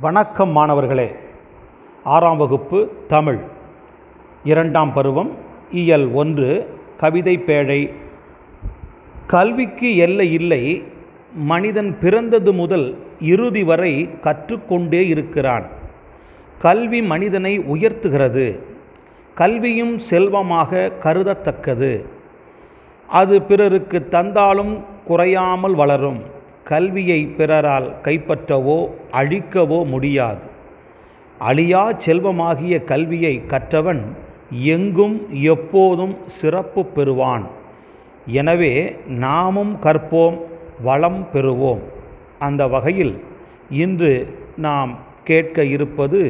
வணக்கம் மாணவர்களே. ஆறாம் வகுப்பு தமிழ். இரண்டாம் பருவம் இயல் ஒன்று கவிதை பேழை. கல்விக்கு எல்லை இல்லை மனிதன் பிறந்தது முதல் இறுதி வரை கற்றுக்கொண்டே இருக்கிறான். கல்வி மனிதனை உயர்த்துகிறது. கல்வியும் செல்வமாக கருதத்தக்கது. அது பிறருக்கு தந்தாலும் குறையாமல் வளரும். கல்வியை பிறரால் கைப்பற்றவோ அழிக்கவோ முடியாது. அழியா செல்வமாகிய கல்வியை கற்றவன் எங்கும் எப்போதும் சிறப்பு பெறுவான். எனவே நாமும் கற்போம் வளம் பெறுவோம். அந்த வகையில் இன்று நாம் கேட்க இருப்பது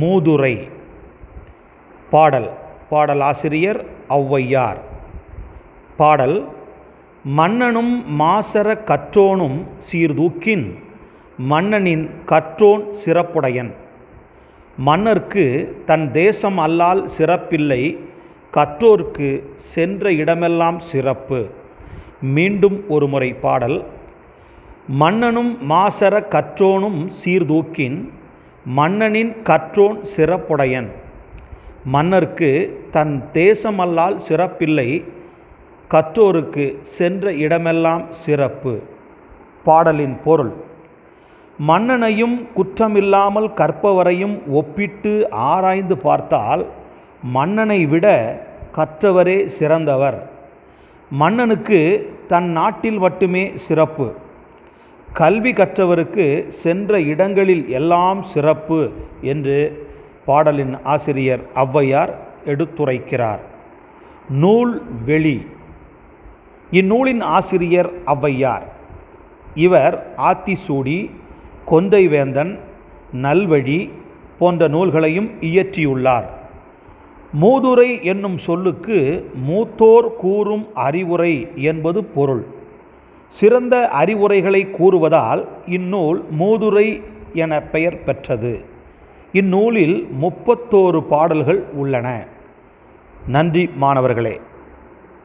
மூதுரை பாடல். பாடலாசிரியர் ஔவையார். பாடல் மன்னனும் மாசர கற்றோனும் சீர்தூக்கின் மன்னனின் கற்றோன் சிறப்புடையன். மன்னர்க்கு தன் தேசம் அல்லால் சிறப்பில்லை கற்றோர்க்கு சென்ற இடமெல்லாம் சிறப்பு. மீண்டும் ஒரு முறை பாடல். மன்னனும் மாசர கற்றோனும் சீர்தூக்கின் மன்னனின் கற்றோன் சிறப்புடையன். மன்னர்க்கு தன் தேசமல்லால் சிறப்பில்லை கற்றோருக்கு சென்ற இடமெல்லாம் சிறப்பு. பாடலின் பொருள். மன்னனையும் குற்றமில்லாமல் கற்பவரையும் ஒப்பிட்டு ஆராய்ந்து பார்த்தால் மன்னனை விட கற்றவரே சிறந்தவர். மன்னனுக்கு தன் நாட்டில் மட்டுமே சிறப்பு. கல்வி கற்றவருக்கு சென்ற இடங்களில் எல்லாம் சிறப்பு என்று பாடலின் ஆசிரியர் ஔவையார் எடுத்துரைக்கிறார். நூல் வெளி. இந்நூலின் ஆசிரியர் ஔவையார். இவர் ஆத்திசூடி கொந்தைவேந்தன் நல்வழி போன்ற நூல்களையும் இயற்றியுள்ளார். மூதுரை என்னும் சொல்லுக்கு மூத்தோர் கூறும் அறிவுரை என்பது பொருள். சிறந்த அறிவுரைகளை கூறுவதால் இந்நூல் மூதுரை என பெயர் பெற்றது. இந்நூலில் முப்பத்தோரு பாடல்கள் உள்ளன. நன்றி மாணவர்களே.